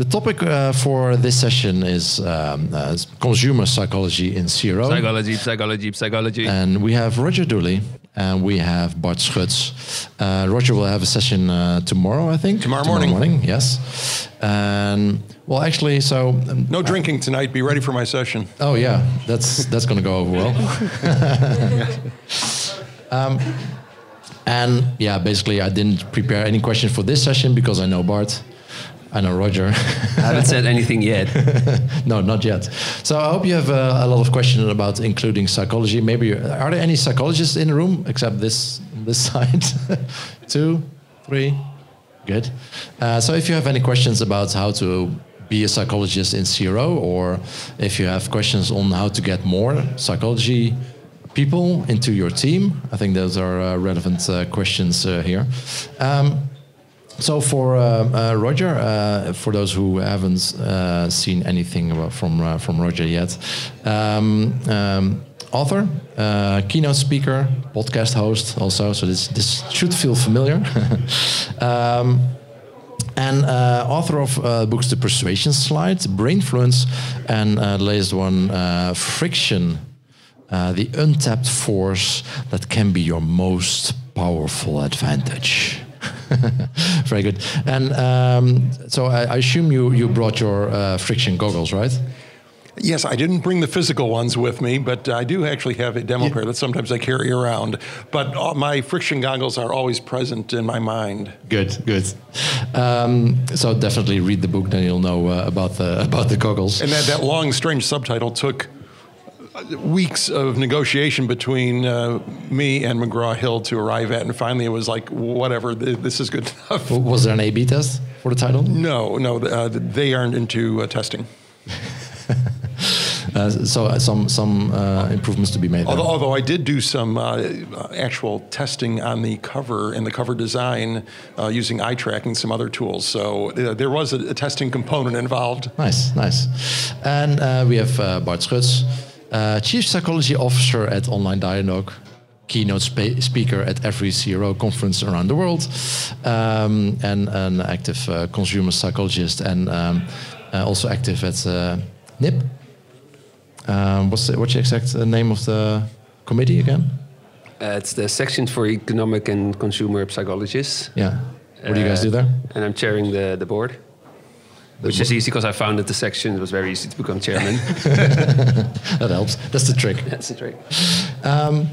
the topic uh, for this session is um, uh, consumer psychology in CRO. Psychology, psychology, psychology. And we have Roger Dooley and we have Bart Schutz. Uh, Roger will have a session uh, tomorrow, I think. Tomorrow morning. Tomorrow morning, yes. And well, actually, so um, No drinking tonight. Be ready for my session. oh yeah, that's that's going to go over well. um, and yeah, basically, I didn't prepare any questions for this session because I know Bart. I know Roger. I haven't said anything yet. no, not yet. So I hope you have uh, a lot of questions about including psychology. Maybe are there any psychologists in the room except this this side? Two, three, good. Uh, so if you have any questions about how to be a psychologist in CRO, or if you have questions on how to get more psychology people into your team, I think those are uh, relevant uh, questions uh, here. Um, so for uh, uh, Roger, uh, for those who haven't seen anything from from Roger yet, um, um, author, uh, keynote speaker, podcast host, also. So this this should feel familiar. um, and uh, author of uh, books The Persuasion Slide, Brainfluence, and the latest one, Friction, the untapped force that can be your most powerful advantage. Very good. And um, so I, I, assume you, you brought your uh, friction goggles, right? Yes, I didn't bring the physical ones with me, but I do actually have a demo yeah. pair that sometimes I carry around. But my friction goggles are always present in my mind. Good, good. Um, so definitely read the book, then you'll know uh, about the about the goggles. And that, that long, strange subtitle took weeks of negotiation between uh, me and McGraw Hill to arrive at, and finally it was like, whatever, this is good enough. Was there an A/B test for the title? No, no, uh, they aren't into uh, testing. Uh, so uh, some some uh, improvements to be made. Although, although, I did do some uh, actual testing on the cover and the cover design uh, using eye tracking, and some other tools. So there was a, a, testing component involved. Nice, nice. And we have Bart Schutz uh, Chief Psychology Officer at Online Dialogue, keynote spe speaker at every CRO conference around the world, um, and an active uh, consumer psychologist, and um, uh, also active at uh, NIP. Um, what's the, what's the exact uh, name of the committee again? Uh, it's the section for economic and consumer psychologists. Yeah. What do you guys do there? And I'm chairing the, the board which is easy because I founded the section. It was very easy to become chairman. that helps. That's the trick. That's the trick. Um,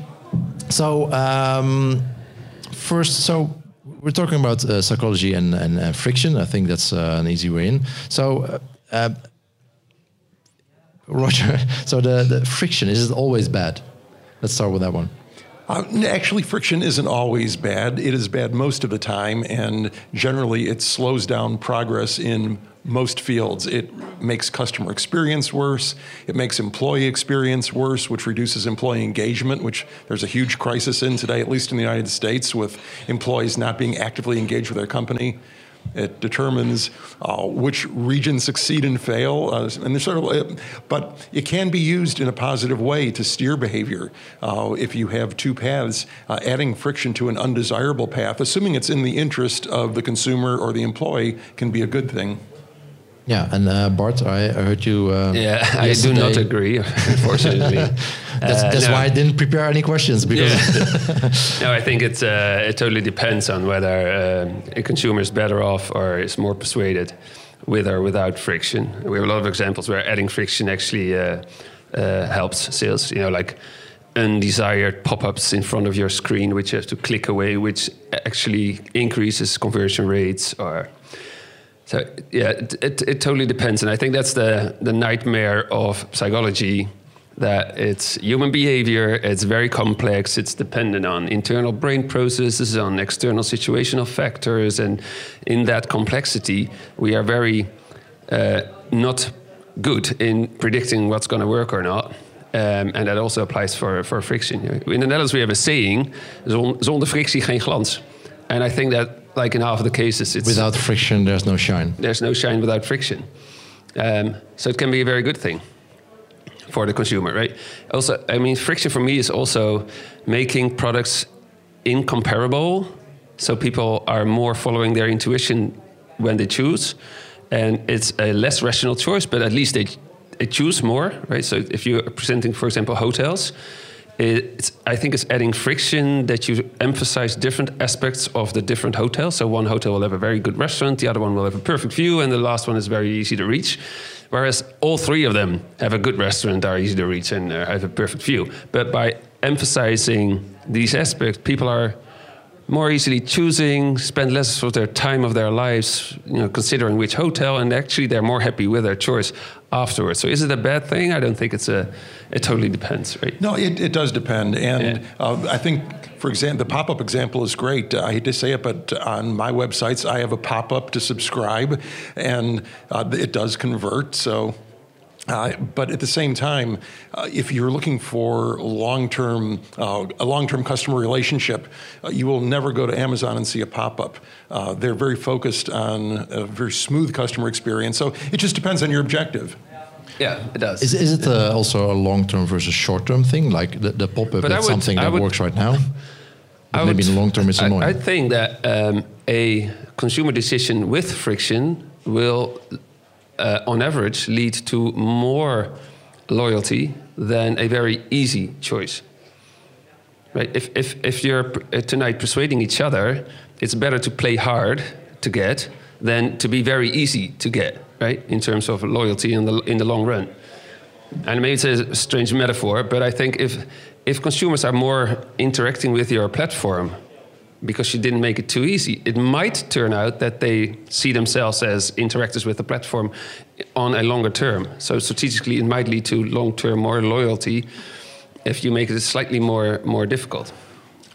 so um, first, so we're talking about uh, psychology and, and uh, friction. I think that's uh, an easy way in. So. Uh, uh, Roger, so the, the friction, is it always bad? Let's start with that one. Uh, actually, friction isn't always bad. It is bad most of the time, and generally, it slows down progress in most fields. It makes customer experience worse. It makes employee experience worse, which reduces employee engagement, which there's a huge crisis in today, at least in the United States, with employees not being actively engaged with their company. It determines uh, which regions succeed and fail, uh, and there's sort of, uh, but it can be used in a positive way to steer behavior. Uh, if you have two paths, uh, adding friction to an undesirable path, assuming it's in the interest of the consumer or the employee, can be a good thing. Yeah, and uh, Bart, I, heard you. Uh, yeah, I do not agree, unfortunately. that's, uh, that's no. why I didn't prepare any questions because. Yeah. no, I think it's uh, it totally depends on whether um, a consumer is better off or is more persuaded with or without friction. We have a lot of examples where adding friction actually uh, uh, helps sales. You know, like undesired pop-ups in front of your screen, which you have to click away, which actually increases conversion rates or so yeah, it, it, it, totally depends, and I think that's the the nightmare of psychology. That it's human behavior. It's very complex. It's dependent on internal brain processes, on external situational factors, and in that complexity, we are very uh, not good in predicting what's going to work or not. Um, and that also applies for, for friction. In the Netherlands, we have a saying: "Zonder frictie geen glans." And I think that like in half of the cases, it's without friction, there's no shine. There's no shine without friction. Um, so it can be a very good thing for the consumer, right? Also, I mean, friction for me is also making products incomparable, so people are more following their intuition when they choose, and it's a less rational choice, but at least they, they choose more, right? So if you're presenting, for example, hotels, it's, I think it's adding friction that you emphasize different aspects of the different hotels. So one hotel will have a very good restaurant, the other one will have a perfect view, and the last one is very easy to reach. Whereas all three of them have a good restaurant, are easy to reach, and uh, have a perfect view. But by emphasizing these aspects, people are more easily choosing, spend less of their time of their lives, you know, considering which hotel, and actually they're more happy with their choice afterwards. So is it a bad thing? I don't think it's a. It totally depends, right? No, it, it does depend, and yeah. uh, I think, for example, the pop-up example is great. I hate to say it, but on my websites, I have a pop-up to subscribe, and uh, it does convert. So uh, but at the same time, uh, if you're looking for long-term uh, a long-term customer relationship, uh, you will never go to Amazon and see a pop-up. Uh, they're very focused on a very smooth customer experience. So it just depends on your objective. Yeah, it does. Is, is it uh, also a long-term versus short-term thing? Like the, the pop-up is something that would, would, works right now, but maybe in the long term it's annoying. I, I think that um, a consumer decision with friction will uh, on average, lead to more loyalty than a very easy choice. Right? If, if, if you're uh, tonight persuading each other, it's better to play hard to get than to be very easy to get, right? In terms of loyalty in the, in the long run. And maybe it's a strange metaphor, but I think if, if consumers are more interacting with your platform because you didn't make it too easy. It might turn out that they see themselves as interactors with the platform on a longer term. So strategically, it might lead to long-term more loyalty if you make it slightly more more difficult.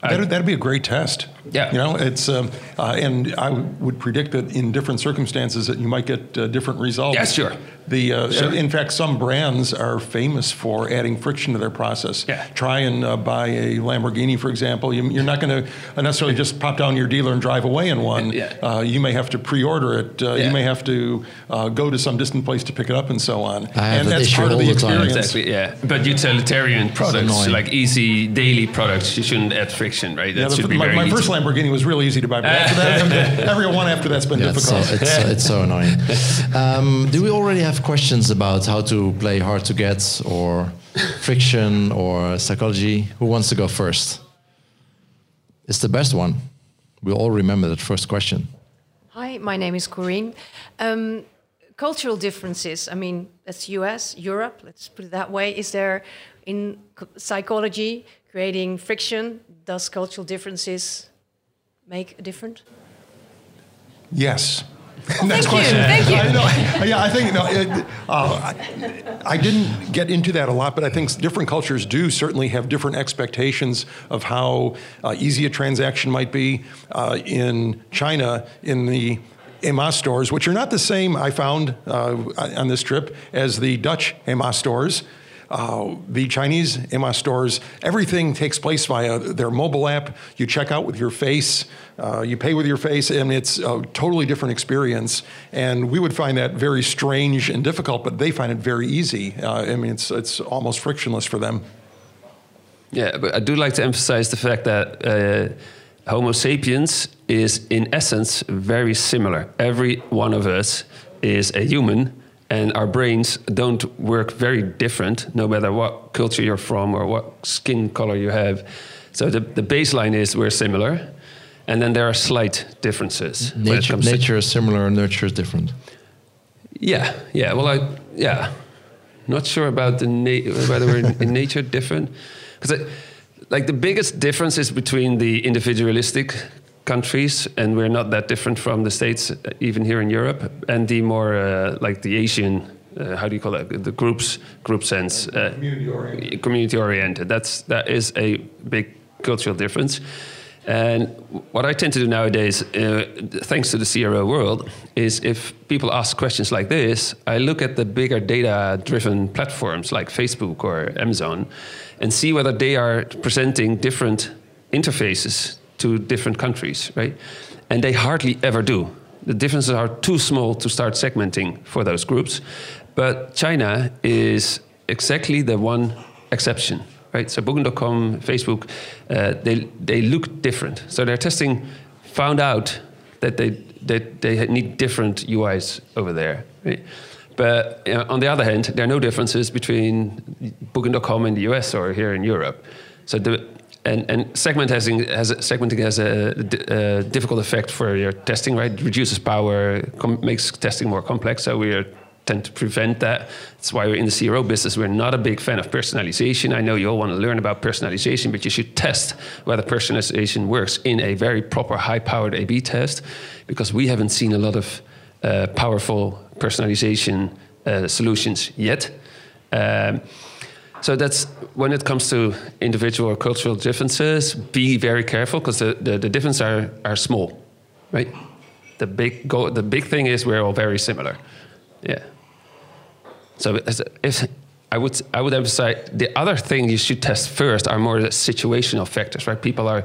That'd, that'd be a great test. Yeah. You know, it's, um, uh, and I would predict that in different circumstances that you might get uh, different results. Yeah, sure. The, uh, sure. In fact, some brands are famous for adding friction to their process. Yeah. Try and uh, buy a Lamborghini, for example. You, are not going to necessarily just pop down your dealer and drive away in one. Yeah. Uh, you may have to pre-order it. Uh, yeah. You may have to go to some distant place to pick it up and so on. and that's part of the, the experience. Exactly, yeah. But utilitarian products, like easy daily products, you shouldn't add friction, right? That yeah, should be my, very my first Lamborghini was really easy to buy. But after that, every one after that's been yeah, difficult. It's so, it's, it's so annoying. Um, do we already have questions about how to play hard to get or friction or psychology? Who wants to go first? It's the best one. We all remember that first question. Hi, my name is Corinne. Um, cultural differences. I mean, that's U.S., Europe. Let's put it that way. Is there in psychology creating friction? Does cultural differences make a difference? Yes. Oh, Next question. You, thank you. I, yeah, I think no, it, uh, I, I, didn't get into that a lot, but I think different cultures do certainly have different expectations of how uh, easy a transaction might be. Uh, in China, in the Hema stores, which are not the same, I found uh, on this trip, as the Dutch HEMA stores. Uh, the Chinese Hema stores, everything takes place via their mobile app. You check out with your face, uh, you pay with your face, and it's a totally different experience. And we would find that very strange and difficult, but they find it very easy. Uh, I mean, it's, it's almost frictionless for them. Yeah, but I do like to emphasize the fact that uh, Homo sapiens is, in essence, very similar. Every one of us is a human and our brains don't work very different no matter what culture you're from or what skin color you have. So the, the baseline is we're similar and then there are slight differences nature, nature is similar and nurture is different. Yeah yeah well i yeah. Not sure about the na- whether we're in, in nature different. Because like the biggest difference is between the individualistic countries, and we're not that different from the states, uh, even here in Europe, and the more uh, like the Asian. Uh, how do you call it? The groups, group sense, uh, community oriented. Community oriented. That's that is a big cultural difference. And what I tend to do nowadays, uh, thanks to the CRO world, is if people ask questions like this, I look at the bigger data driven platforms like Facebook or Amazon and see whether they are presenting different interfaces to different countries, right? And they hardly ever do. The differences are too small to start segmenting for those groups. But China is exactly the one exception, right? So Booking.com, Facebook, uh, they, they look different. So they're testing, found out that they that they need different UIs over there. Right? But you know, on the other hand, there are no differences between Booking.com in the US or here in Europe. So the and, and segmenting has a, segmenting has a, a, difficult effect for your testing, right? It reduces power, makes testing more complex. So we tend to prevent that. That's why we're in the CRO business. We're not a big fan of personalization. I know you all want to learn about personalization, but you should test whether personalization works in a very proper, high-powered A/B test, because we haven't seen a lot of uh, powerful personalization uh, solutions yet. Um, so that's when it comes to individual or cultural differences. Be very careful because the, the, the differences are, are small, right? The big go, the big thing is we're all very similar. Yeah. So if I would I would emphasize the other thing you should test first are more the situational factors, right? People are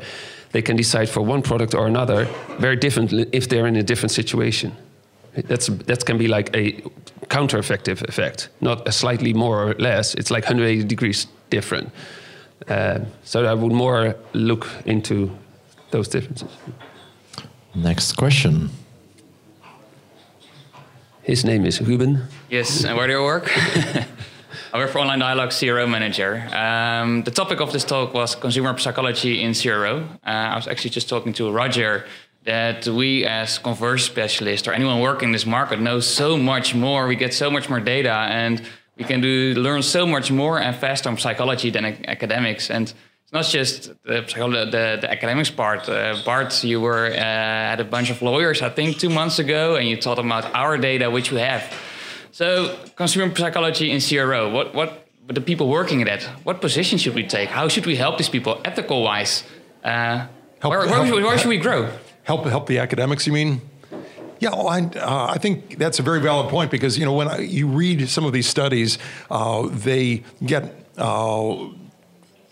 they can decide for one product or another very differently if they're in a different situation. That's that can be like a counter-effective effect, not a slightly more or less. It's like 180 degrees different. Uh, so I would more look into those differences. Next question. His name is Ruben. Yes, and where do you work? I work for Online Dialogue CRO Manager. Um, the topic of this talk was consumer psychology in CRO. Uh, I was actually just talking to Roger that we as conversion specialists or anyone working in this market know so much more. We get so much more data and we can do learn so much more and faster on psychology than academics. And it's not just the, the, the academics part. Uh, Bart, you were uh, at a bunch of lawyers, I think, two months ago, and you taught them about our data, which we have. So, consumer psychology in CRO, what, what, the people working in that, what position should we take? How should we help these people, ethical wise? Uh, help, where, where, help, where, should we grow? Help, help the academics, you mean? Yeah, well, I, uh, I, think that's a very valid point because you know when I, you read some of these studies, uh, they get uh,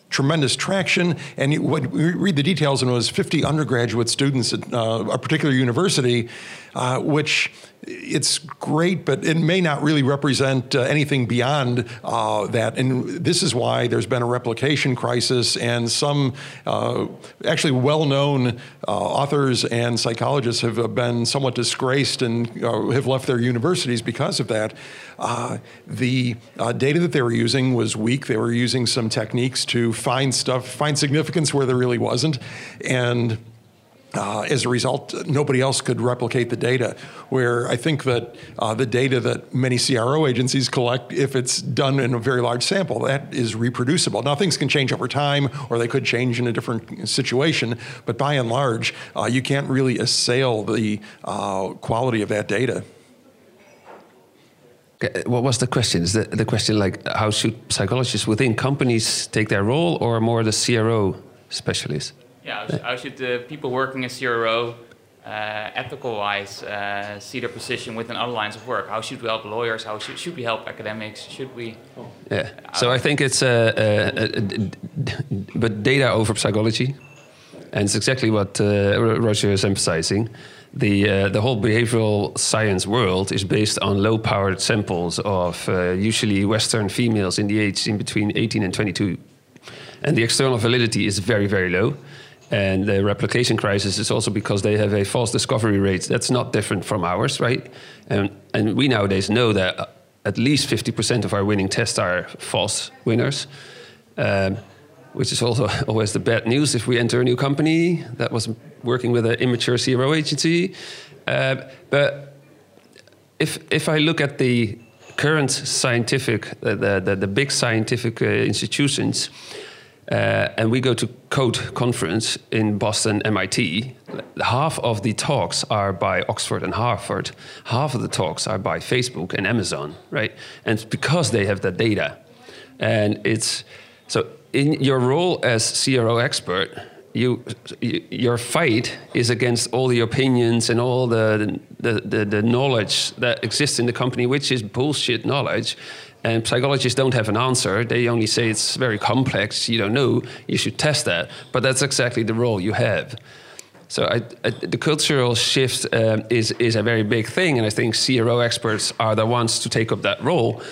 tremendous traction. And you, what, we read the details, and it was 50 undergraduate students at uh, a particular university, uh, which it's great, but it may not really represent uh, anything beyond uh, that. And this is why there's been a replication crisis, and some uh, actually well known uh, authors and psychologists have been somewhat disgraced and uh, have left their universities because of that. Uh, the data that they were using was weak. They were using some techniques to find stuff, find significance where there really wasn't. And uh, as a result, nobody else could replicate the data. Where I think that uh, the data that many CRO agencies collect, if it's done in a very large sample, that is reproducible. Now, things can change over time, or they could change in a different situation, but by and large, uh, you can't really assail the uh, quality of that data. What was the question? Is the, the question like how should psychologists within companies take their role, or more the CRO specialists? Yeah, how should the people working as CRO, uh, ethical-wise, uh, see their position within other lines of work? How should we help lawyers? How should, should we help academics? Should we? Yeah. So I think it's uh, uh but data over psychology, and it's exactly what uh, Roger is emphasizing. The, uh, the whole behavioral science world is based on low powered samples of usually Western females in the age in between 18 and 22. And the external validity is very, very low. And the replication crisis is also because they have a false discovery rate that's not different from ours, right? And, and we nowadays know that at least 50% of our winning tests are false winners, um, which is also always the bad news if we enter a new company that was working with an immature CRO agency. Uh, but if, if I look at the current scientific, uh, the, the, the, big scientific uh, institutions, uh, and we go to Code Conference in Boston, MIT. Half of the talks are by Oxford and Harvard. Half of the talks are by Facebook and Amazon, right? And it's because they have that data. And it's so in your role as CRO expert, you, your fight is against all the opinions and all the, the, the, the knowledge that exists in the company, which is bullshit knowledge and psychologists don't have an answer. They only say it's very complex. You don't know. You should test that. But that's exactly the role you have. So I, I, the cultural shift um, is is a very big thing, and I think CRO experts are the ones to take up that role.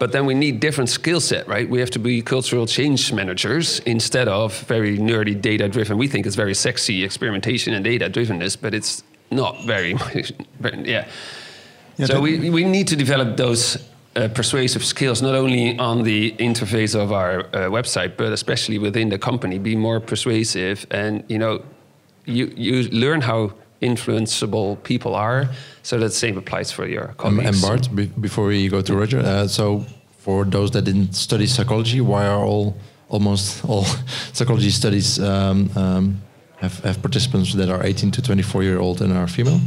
But then we need different skill set, right? We have to be cultural change managers instead of very nerdy data driven. We think it's very sexy experimentation and data drivenness, but it's not very yeah. Yeah, so we, we need to develop those uh, persuasive skills not only on the interface of our uh, website but especially within the company be more persuasive and you know you you learn how influenceable people are so that same applies for your Um, colleagues and Bart, be, before we go to Roger, uh, so for those that didn't study psychology, why are all almost all psychology studies um, um, have, have participants that are 18 to 24 year old and are female?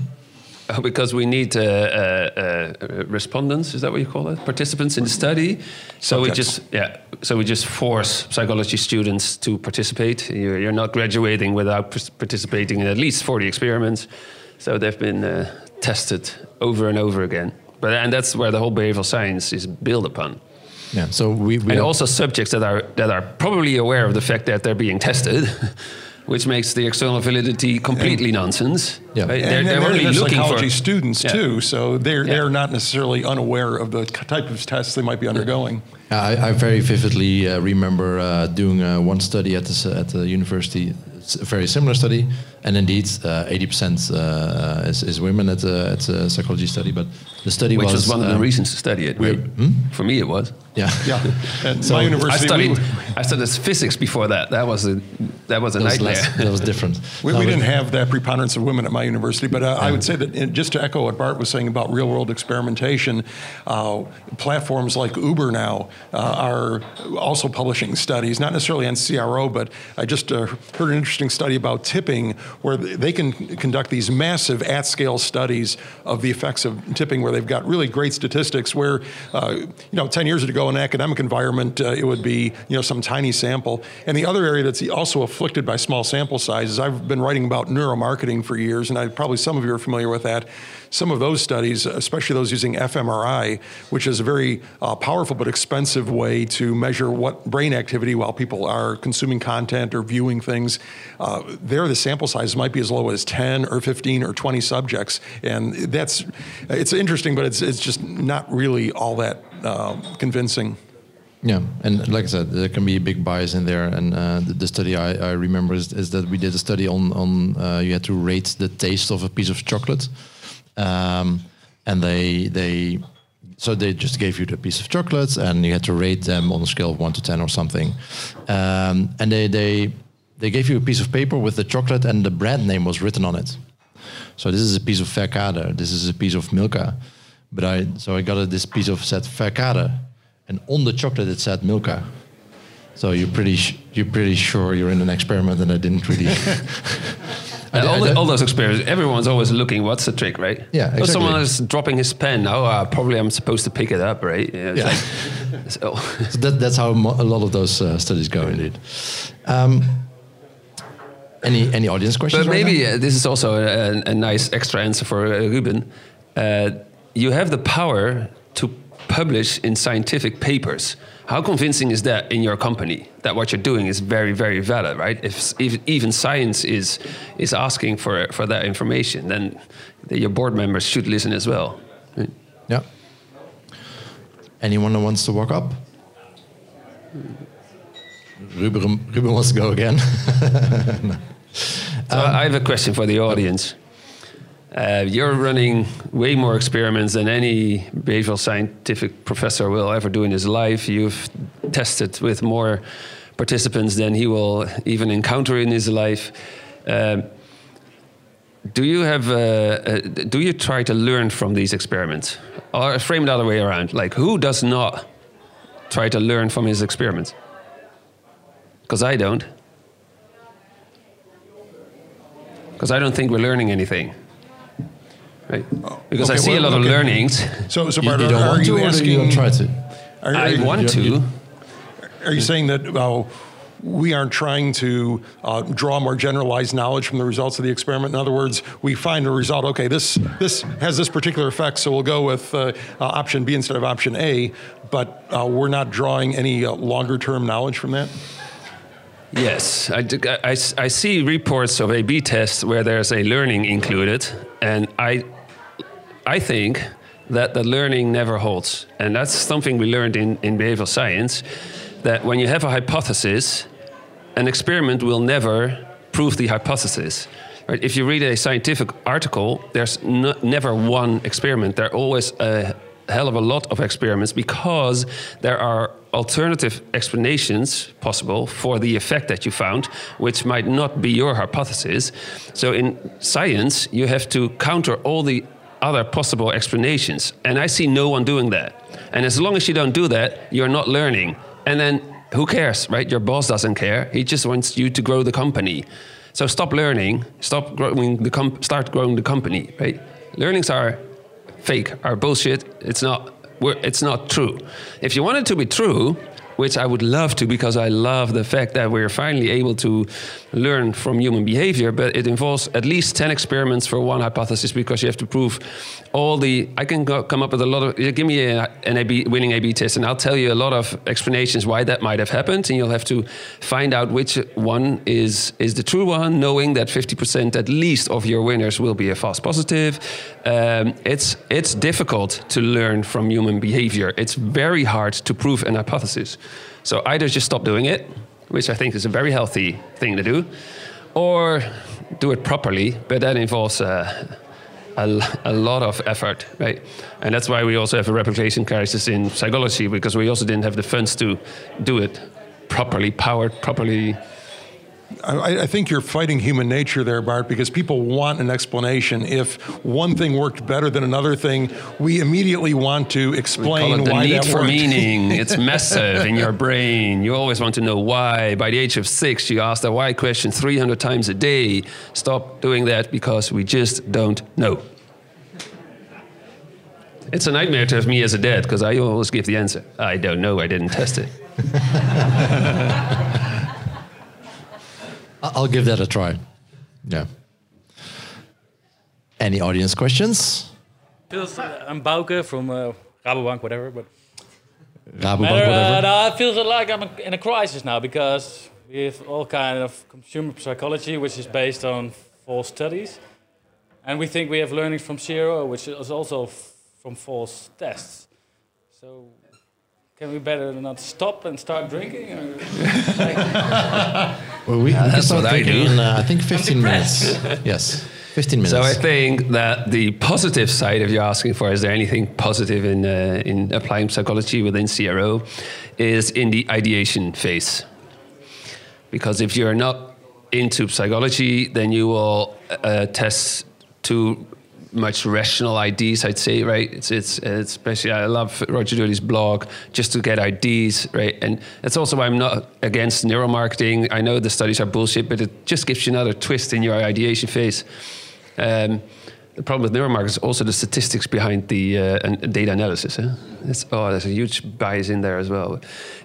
Because we need uh, uh, uh, respondents. Is that what you call it? Participants in the study. So we just yeah. So we just force psychology students to participate. You're, you're not graduating without participating in at least 40 experiments. So they've been uh, tested over and over again. But and that's where the whole behavioral science is built upon. Yeah. So we, we And also subjects that are that are probably aware of the fact that they're being tested. Which makes the external validity completely nonsense. Yeah. Right? And, They're, and they're they're, only they're looking psychology for students Yeah. too, so they're Yeah. they're not necessarily unaware of the type of tests they might be undergoing. I, I very vividly uh, remember uh, doing uh, one study at the, at the university, it's a very similar study, and indeed, uh, 80% uh, is, is women at the, at the psychology study. But the study Which was, was, one of the um, reasons to study it. we- Right? For me, it was. Yeah, Yeah, at So, my I I university, studied. we, I studied physics before that. That was a that was a that was, nightmare. less, that was different. we, we but- didn't have that preponderance of women at my university, but uh, I would say that uh, just to echo what Bart was saying about real world experimentation, uh, platforms like Uber now uh, are also publishing studies, not necessarily on CRO, but I just uh, heard an interesting study about tipping where they can conduct these massive at scale studies of the effects of tipping, where they've got really great statistics. Where, uh, you know, 10 years ago in an academic environment, uh, it would be, you know, some tiny sample. And the other area that's also afflicted by small sample sizes, I've been writing about neuromarketing for years, and I, probably some of you are familiar with that. Some of those studies, especially those using fMRI, which is a very uh, powerful but expensive way to measure what brain activity while people are consuming content or viewing things, uh, there the sample size might be as low as 10 or 15 or 20 subjects, and that's it's interesting, but it's it's just not really all that uh, convincing. Yeah, and like I said, there can be a big bias in there. And uh, the, the study I, I remember is, is that we did a study on on uh, you had to rate the taste of a piece of chocolate, um, and they they so they just gave you the piece of chocolates and you had to rate them on a scale of one to ten or something, um, and they they they gave you a piece of paper with the chocolate and the brand name was written on it. So this is a piece of Verkade. This is a piece of Milka. But I so I got a, this piece of said Verkade, and on the chocolate it said Milka. So you're pretty sh- you're pretty sure you're in an experiment, and I didn't really. I And all, the, all those experiments, everyone's always looking. What's the trick, right? Yeah, Oh, someone is dropping his pen. Oh, uh, probably I'm supposed to pick it up, right? Yeah. Yeah. like- so, so that, that's how a lot of those uh, studies go, indeed. Um, any any audience questions? but maybe now? uh, this is also a, a nice extra answer for uh, Ruben. Uh, you have the power to publish in scientific papers. How convincing is that in your company that what you're doing is very, very valid, right? If, if even science is is asking for for that information, then your board members should listen as well. right? Yeah. Anyone who wants to walk up? Ruben, Ruben wants to go again. So I have a question for the audience. Uh, you're running way more experiments than any behavioral scientific professor will ever do in his life. You've tested with more participants than he will even encounter in his life. Um, do you have? Uh, uh, do you try to learn from these experiments, or frame it the other way around? Like, who does not try to learn from his experiments? Because I don't. Because I don't think we're learning anything. Right? Because I okay, see a well, lot of learnings. So, so you, Bart, you don't are, want you to, or do asking? you don't try to? Are, I are- want you- to. Are you saying that uh, we aren't trying to uh, draw more generalized knowledge from the results of the experiment? In other words, we find a result. Okay, this this has this particular effect, so we'll go with uh, uh, option B instead of option A. But uh, we're not drawing any uh, longer term knowledge from that. Yes, I, I, I see reports of A/B tests where there's a learning included, and I, I think that the learning never holds, and that's something we learned in, in behavioral science, that when you have a hypothesis, an experiment will never prove the hypothesis. Right? If you read a scientific article, there's never one experiment. There are always a hell of a lot of experiments because there are alternative explanations possible for the effect that you found, which might not be your hypothesis. So in science, you have to counter all the other possible explanations. And I see no one doing that. And as long as you don't do that, you're not learning. And then who cares, right? Your boss doesn't care. He just wants you to grow the company. So stop learning, stop growing the com- start growing the company, right? Learnings are fake, are bullshit. It's not it's not true. If you want it to be true, which I would love to because I love the fact that we're finally able to learn from human behavior, but it involves at least 10 experiments for one hypothesis because you have to prove all the. I can go, come up with a lot of. Give me a, an AB, winning A B test, and I'll tell you a lot of explanations why that might have happened, and you'll have to find out which one is, is the true one, knowing that 50% at least of your winners will be a false positive. Um, it's, it's difficult to learn from human behavior, it's very hard to prove an hypothesis. So either just stop doing it, which I think is a very healthy thing to do, or do it properly, but that involves uh, a, a, lot of effort, right? And that's why we also have a replication crisis in psychology because we also didn't have the funds to do it properly, powered properly I, I, think you're fighting human nature there, Bart, because people want an explanation. If one thing worked better than another thing, we immediately want to explain the why need that for worked. meaning. It's massive in your brain. You always want to know why. By the age of six, you ask the why question 300 times a day. Stop doing that because we just don't know. It's a nightmare to have me as a dad because I always give the answer. I don't know. I didn't test it. I'll give that a try. Yeah. Any audience questions? Feels, uh, I'm Bauke from uh, Rabobank, whatever. But Rabobank, Matter, uh, whatever. no, it feels like I'm in a crisis now because we have all kind of consumer psychology, which is based on false studies, and we think we have learning from zero, which is also f- from false tests. So. Can we better not stop and start drinking? Or like, Well, we, we can that's start what I do. in, uh, I think, 15 minutes. Yes, 15 minutes. So I think that the positive side, if you're asking for, is there anything positive in uh, in applying psychology within CRO, is in the ideation phase. Because if you're not into psychology, then you will uh, test too much rational ideas. I'd say, right? It's it's, it's especially I love Roger Dooley's blog just to get ideas, right? And that's also why I'm not against neuromarketing. I know the studies are bullshit, but it just gives you another twist in your ideation phase. Um, the problem with neuromarketing is also the statistics behind the uh, data analysis. Oh, there's a huge bias in there as well.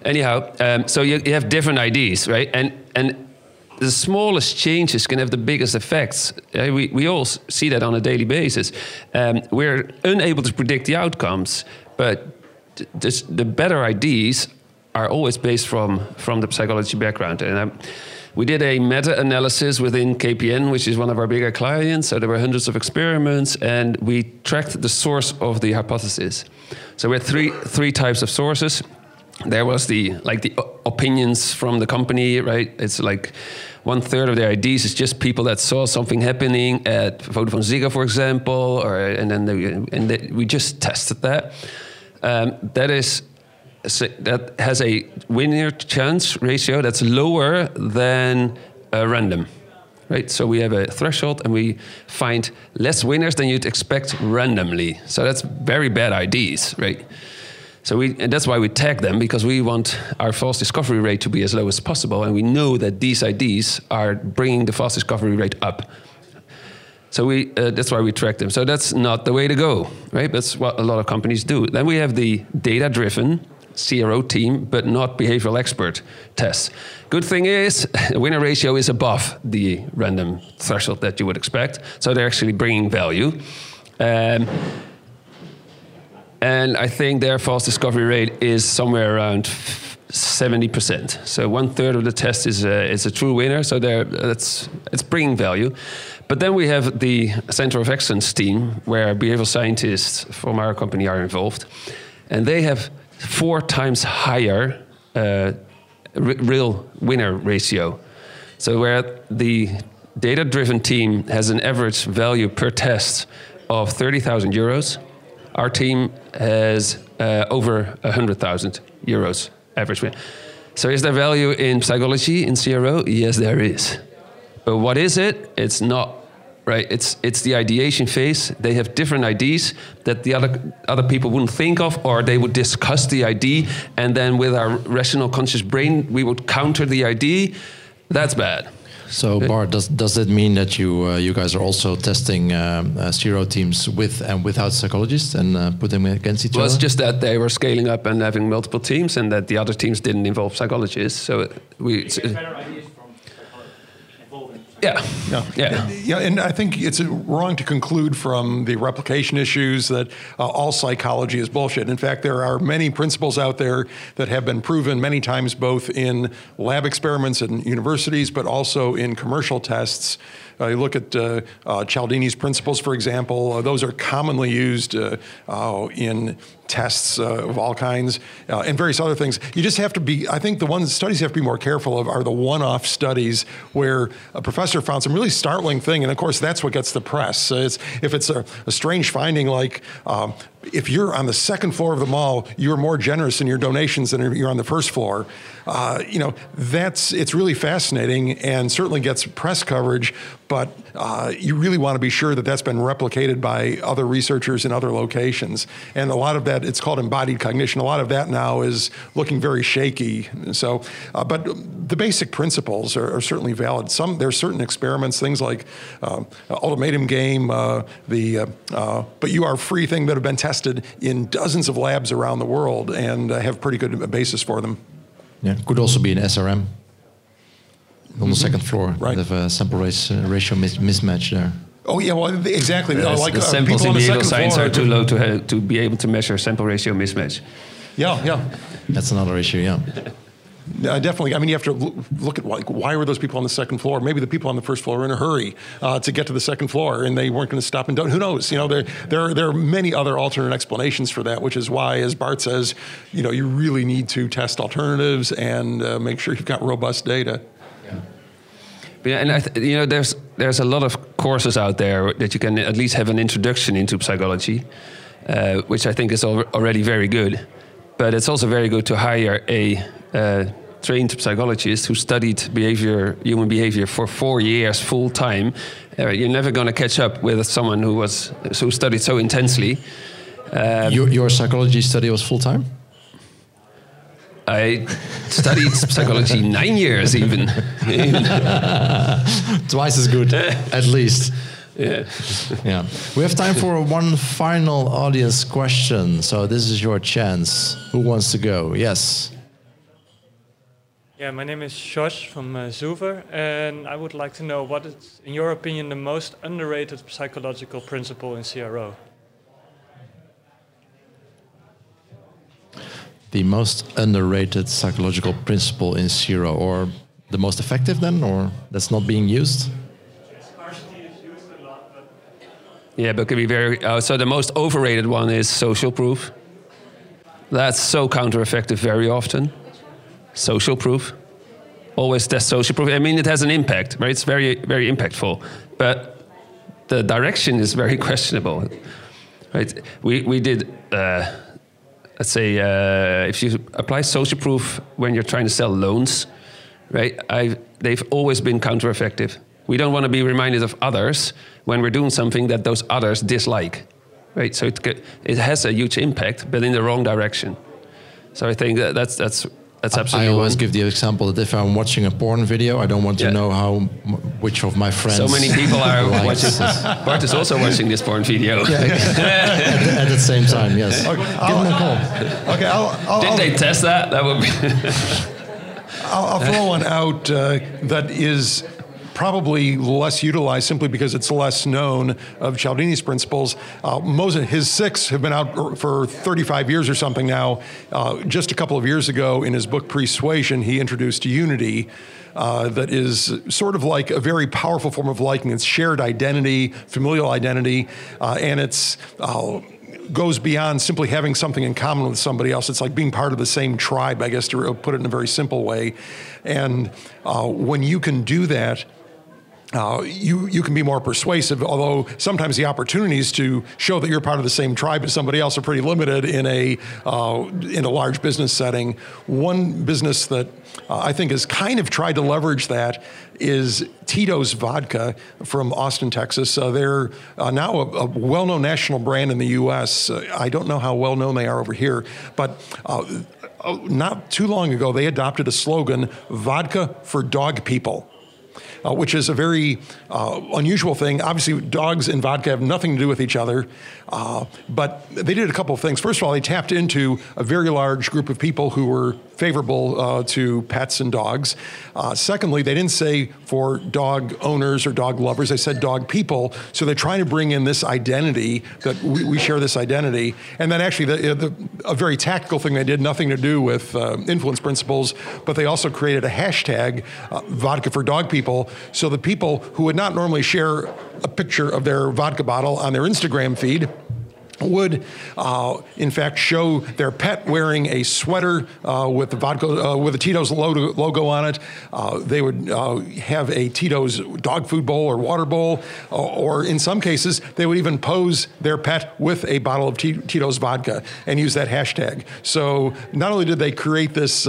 Anyhow, um, so you, you have different ideas, right? And and the smallest changes can have the biggest effects. Uh, we, we all see that on a daily basis. Um, we're unable to predict the outcomes, but th- the better ideas are always based from, from the psychology background. And um, we did a meta analysis within KPN, which is one of our bigger clients. So there were hundreds of experiments, and we tracked the source of the hypothesis. So we had three, three types of sources there was the like the opinions from the company right? It's like one third of their IDs is just people that saw something happening at Vodafone Ziggo, for example or and then they, and they, we just tested that. Um, that is that has a winner chance ratio that's lower than uh, random right? So we have a threshold and we find less winners than you'd expect randomly. So that's very bad ideas right so we, and that's why we tag them because we want our false discovery rate to be as low as possible, and we know that these IDs are bringing the false discovery rate up. So we, uh, that's why we track them. So that's not the way to go, right? That's what a lot of companies do. Then we have the data-driven CRO team, but not behavioral expert tests. Good thing is, the winner ratio is above the random threshold that you would expect. So they're actually bringing value. Um, and I think their false discovery rate is somewhere around seventy percent. So one third of the test is a, is a true winner. So that's it's bringing value. But then we have the Center of Excellence team, where behavioral scientists from our company are involved, and they have four times higher uh, real winner ratio. So where the data-driven team has an average value per test of 30,000 euros. Our team has uh, over 100,000 euros average. win. So is there value in psychology in CRO? Yes, there is. But what is it? It's not right. It's it's the ideation phase. They have different ideas that the other other people wouldn't think of, or they would discuss the idea, and then with our rational conscious brain, we would counter the idea. That's bad. So Bart, does does that mean that you uh, you guys are also testing um, uh, CRO teams with and without psychologists and uh, put them against each well, other? Well, it's just that they were scaling up and having multiple teams, and that the other teams didn't involve psychologists. So we. Yeah. Yeah. Yeah. Yeah. And I think it's wrong to conclude from the replication issues that uh, all psychology is bullshit. In fact, there are many principles out there that have been proven many times, both in lab experiments and universities, but also in commercial tests. Uh, you look at uh, uh, Cialdini's principles, for example, uh, those are commonly used uh, uh, in tests of all kinds and various other things. You just have to be, I think the ones studies have to be more careful of are the one off studies where a professor found some really startling thing. And of course, that's what gets the press. It's, if it's a, a strange finding like um, if you're on the second floor of the mall, you're more generous in your donations than you're on the first floor. Uh, you know, that's it's really fascinating and certainly gets press coverage. But uh, you really want to be sure that that's been replicated by other researchers in other locations. And a lot of that, it's called embodied cognition. A lot of that now is looking very shaky. So, uh, but the basic principles are, are, certainly valid. Some there's certain experiments, things like uh, ultimatum game, uh, the uh, uh, but you are free thing that have been tested in dozens of labs around the world and have pretty good basis for them. Yeah, could also be an SRM on the second floor. Right. Have a sample race, uh, ratio mis mismatch there. Oh yeah, well exactly. Uh, like the uh, samples in the behavioral second science floor. are too low to ha- to be able to measure sample ratio mismatch. Yeah, yeah. That's another issue. Yeah. Uh, definitely. I mean, you have to look, look at like why were those people on the second floor? Maybe the people on the first floor were in a hurry uh, to get to the second floor, and they weren't going to stop and don't. Who knows? You know, there there there are many other alternate explanations for that, which is why, as Bart says, you know, you really need to test alternatives and uh, make sure you've got robust data. Yeah, and I th- you know, there's there's a lot of courses out there that you can at least have an introduction into psychology, uh, which I think is al- already very good. But it's also very good to hire a uh, trained psychologist who studied behavior, human behavior, for four years full time. Uh, you're never going to catch up with someone who was who studied so intensely. Um, your, your psychology study was full time. I studied psychology nine years, even. Twice as good, at least. Yeah. Yeah. We have time for one final audience question. So this is your chance. Who wants to go? Yes. Yeah, my name is Josh from uh, Zuver, and I would like to know what is, in your opinion, the most underrated psychological principle in CRO? The most underrated psychological principle in CRO, or the most effective then, or that's not being used? Yeah, but can be very. Uh, so the most overrated one is social proof. That's so counter-effective very often. Social proof. Always test social proof. I mean, it has an impact, right? It's very, very impactful, but the direction is very questionable, right? We we did. Uh, let's say uh, if you apply social proof when you're trying to sell loans, right? I they've always been counter-effective. We don't want to be reminded of others when we're doing something that those others dislike, right? So it it has a huge impact, but in the wrong direction. So I think that that's that's that's absolutely. I always wrong. give the example that if I'm watching a porn video, I don't want to Yeah. know how which of my friends. So many people are watching. this. Bart is also watching this porn video. at, the, at the same time, yes. Okay, Give I'll, them a call. okay, I'll, I'll, Did I'll- they test that? That would be. I'll, I'll throw one out uh, that is probably less utilized simply because it's less known of Cialdini's principles. Uh, Moses, his six have been out for 35 years or something now. Uh, just a couple of years ago, in his book Persuasion, he introduced unity. Uh, that is sort of like a very powerful form of liking. It's shared identity, familial identity, uh, and it's uh, goes beyond simply having something in common with somebody else. It's like being part of the same tribe, I guess, to put it in a very simple way. And uh, when you can do that, uh, you you can be more persuasive. Although sometimes the opportunities to show that you're part of the same tribe as somebody else are pretty limited in a uh, in a large business setting. One business that uh, I think has kind of tried to leverage that is Tito's Vodka from Austin, Texas. Uh, they're uh, now a, a, well-known national brand in the U.S. Uh, I don't know how well known they are over here, but not too long ago they adopted a slogan: "Vodka for Dog People." Uh, which is a very uh, unusual thing. Obviously, dogs and vodka have nothing to do with each other, uh, but they did a couple of things. First of all, they tapped into a very large group of people who were favorable uh, to pets and dogs. Uh, secondly, they didn't say for dog owners or dog lovers, they said dog people. So they're trying to bring in this identity that we, we share this identity. And then actually, the, the, a very tactical thing they did, nothing to do with uh, influence principles, but they also created a hashtag, vodka for dog people. So the people who would not normally share a picture of their vodka bottle on their Instagram feed would, uh, in fact, show their pet wearing a sweater uh, with the vodka uh, with a Tito's logo, logo on it. Uh, they would uh, have a Tito's dog food bowl or water bowl, uh, or in some cases, they would even pose their pet with a bottle of Tito's vodka and use that hashtag. So not only did they create this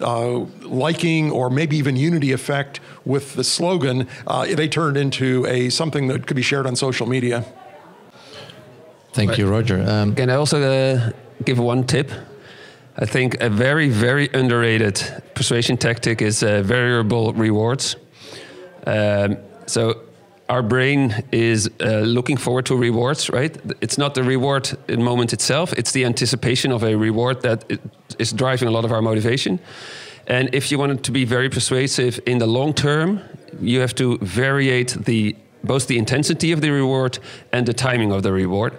liking or maybe even unity effect with the slogan, they turned into a something that could be shared on social media. Thank right. you, Roger. Um, Can I also uh, give one tip? I think a very, very underrated persuasion tactic is uh, variable rewards. Um, so our brain is uh, looking forward to rewards, right? It's not the reward in moment itself; it's the anticipation of a reward that is driving a lot of our motivation. And if you want it to be very persuasive in the long term, you have to variate the both the intensity of the reward and the timing of the reward.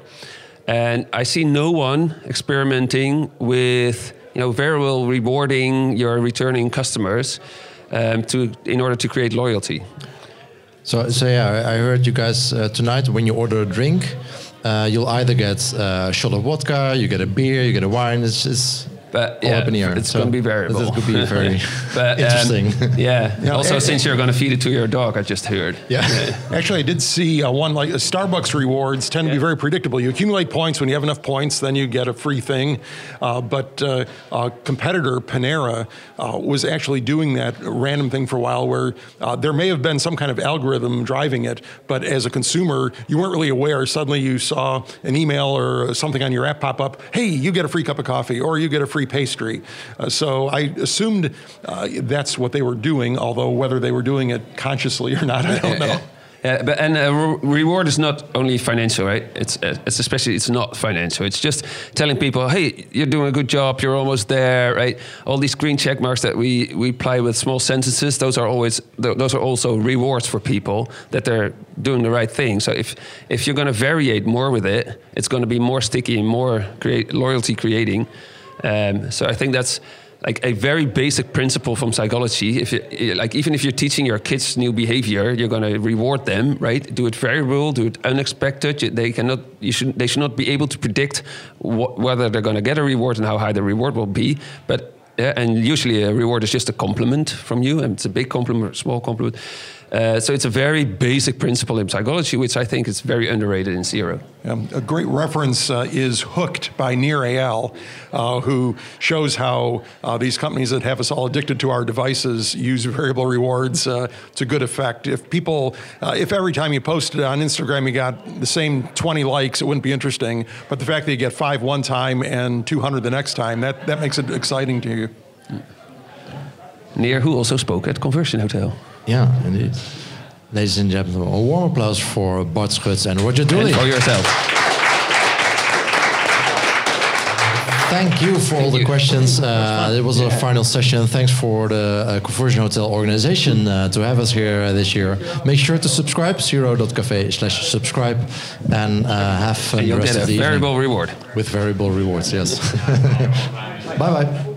And I see no one experimenting with you know very well rewarding your returning customers um, to in order to create loyalty. So, so yeah, I heard you guys uh, tonight when you order a drink, uh, you'll either get a shot of vodka, you get a beer, you get a wine. It's, it's but yeah, it's so going to be variable. This could be very but, um, interesting. Um, yeah. yeah. Also, since you're going to feed it to your dog, I just heard. Yeah. Actually, I did see uh, one like uh, Starbucks rewards tend yeah. to be very predictable. You accumulate points when you have enough points, then you get a free thing. Uh, but uh, a competitor Panera uh, was actually doing that random thing for a while, where uh, there may have been some kind of algorithm driving it, but as a consumer, you weren't really aware. Suddenly, you saw an email or something on your app pop up. Hey, you get a free cup of coffee, or you get a free free pastry. Uh, so I assumed uh, that's what they were doing, although whether they were doing it consciously or not, I don't know. Yeah, but and uh, re reward is not only financial, right? It's uh, it's especially it's not financial. It's just telling people, hey, you're doing a good job, you're almost there, right? All these green check marks that we we apply with small sentences, those are always those are also rewards for people that they're doing the right thing. So if if you're going to variate more with it, it's going to be more sticky and more create loyalty creating. Um, so I think that's like a very basic principle from psychology. If you, like even if you're teaching your kids new behavior, you're going to reward them, right? Do it very variable, do it unexpected. They cannot, you should, they should not be able to predict wh whether they're going to get a reward and how high the reward will be. But yeah, and usually a reward is just a compliment from you, and it's a big compliment, small compliment. Uh, so it's a very basic principle in psychology, which I think is very underrated in CRO. Um, a great reference uh, is Hooked by Nir Eyal, uh, who shows how uh, these companies that have us all addicted to our devices use variable rewards uh, to good effect. If people, uh, if every time you posted on Instagram you got the same 20 likes, it wouldn't be interesting. But the fact that you get five one time and 200 the next time, that, that makes it exciting to you. Nir, who also spoke at Conversion Hotel. Yeah, indeed. Ladies and gentlemen, a warm applause for Bart Schutz and Roger Dooley. And for yourself. Thank you for Thank all the you. questions. Uh, it was yeah. a final session. Thanks for the uh, Conversion Hotel organization uh, to have us here uh, this year. Make sure to subscribe, zero.cafe slash subscribe, and uh, have fun and the rest of the variable reward. With variable rewards, yes. Bye-bye.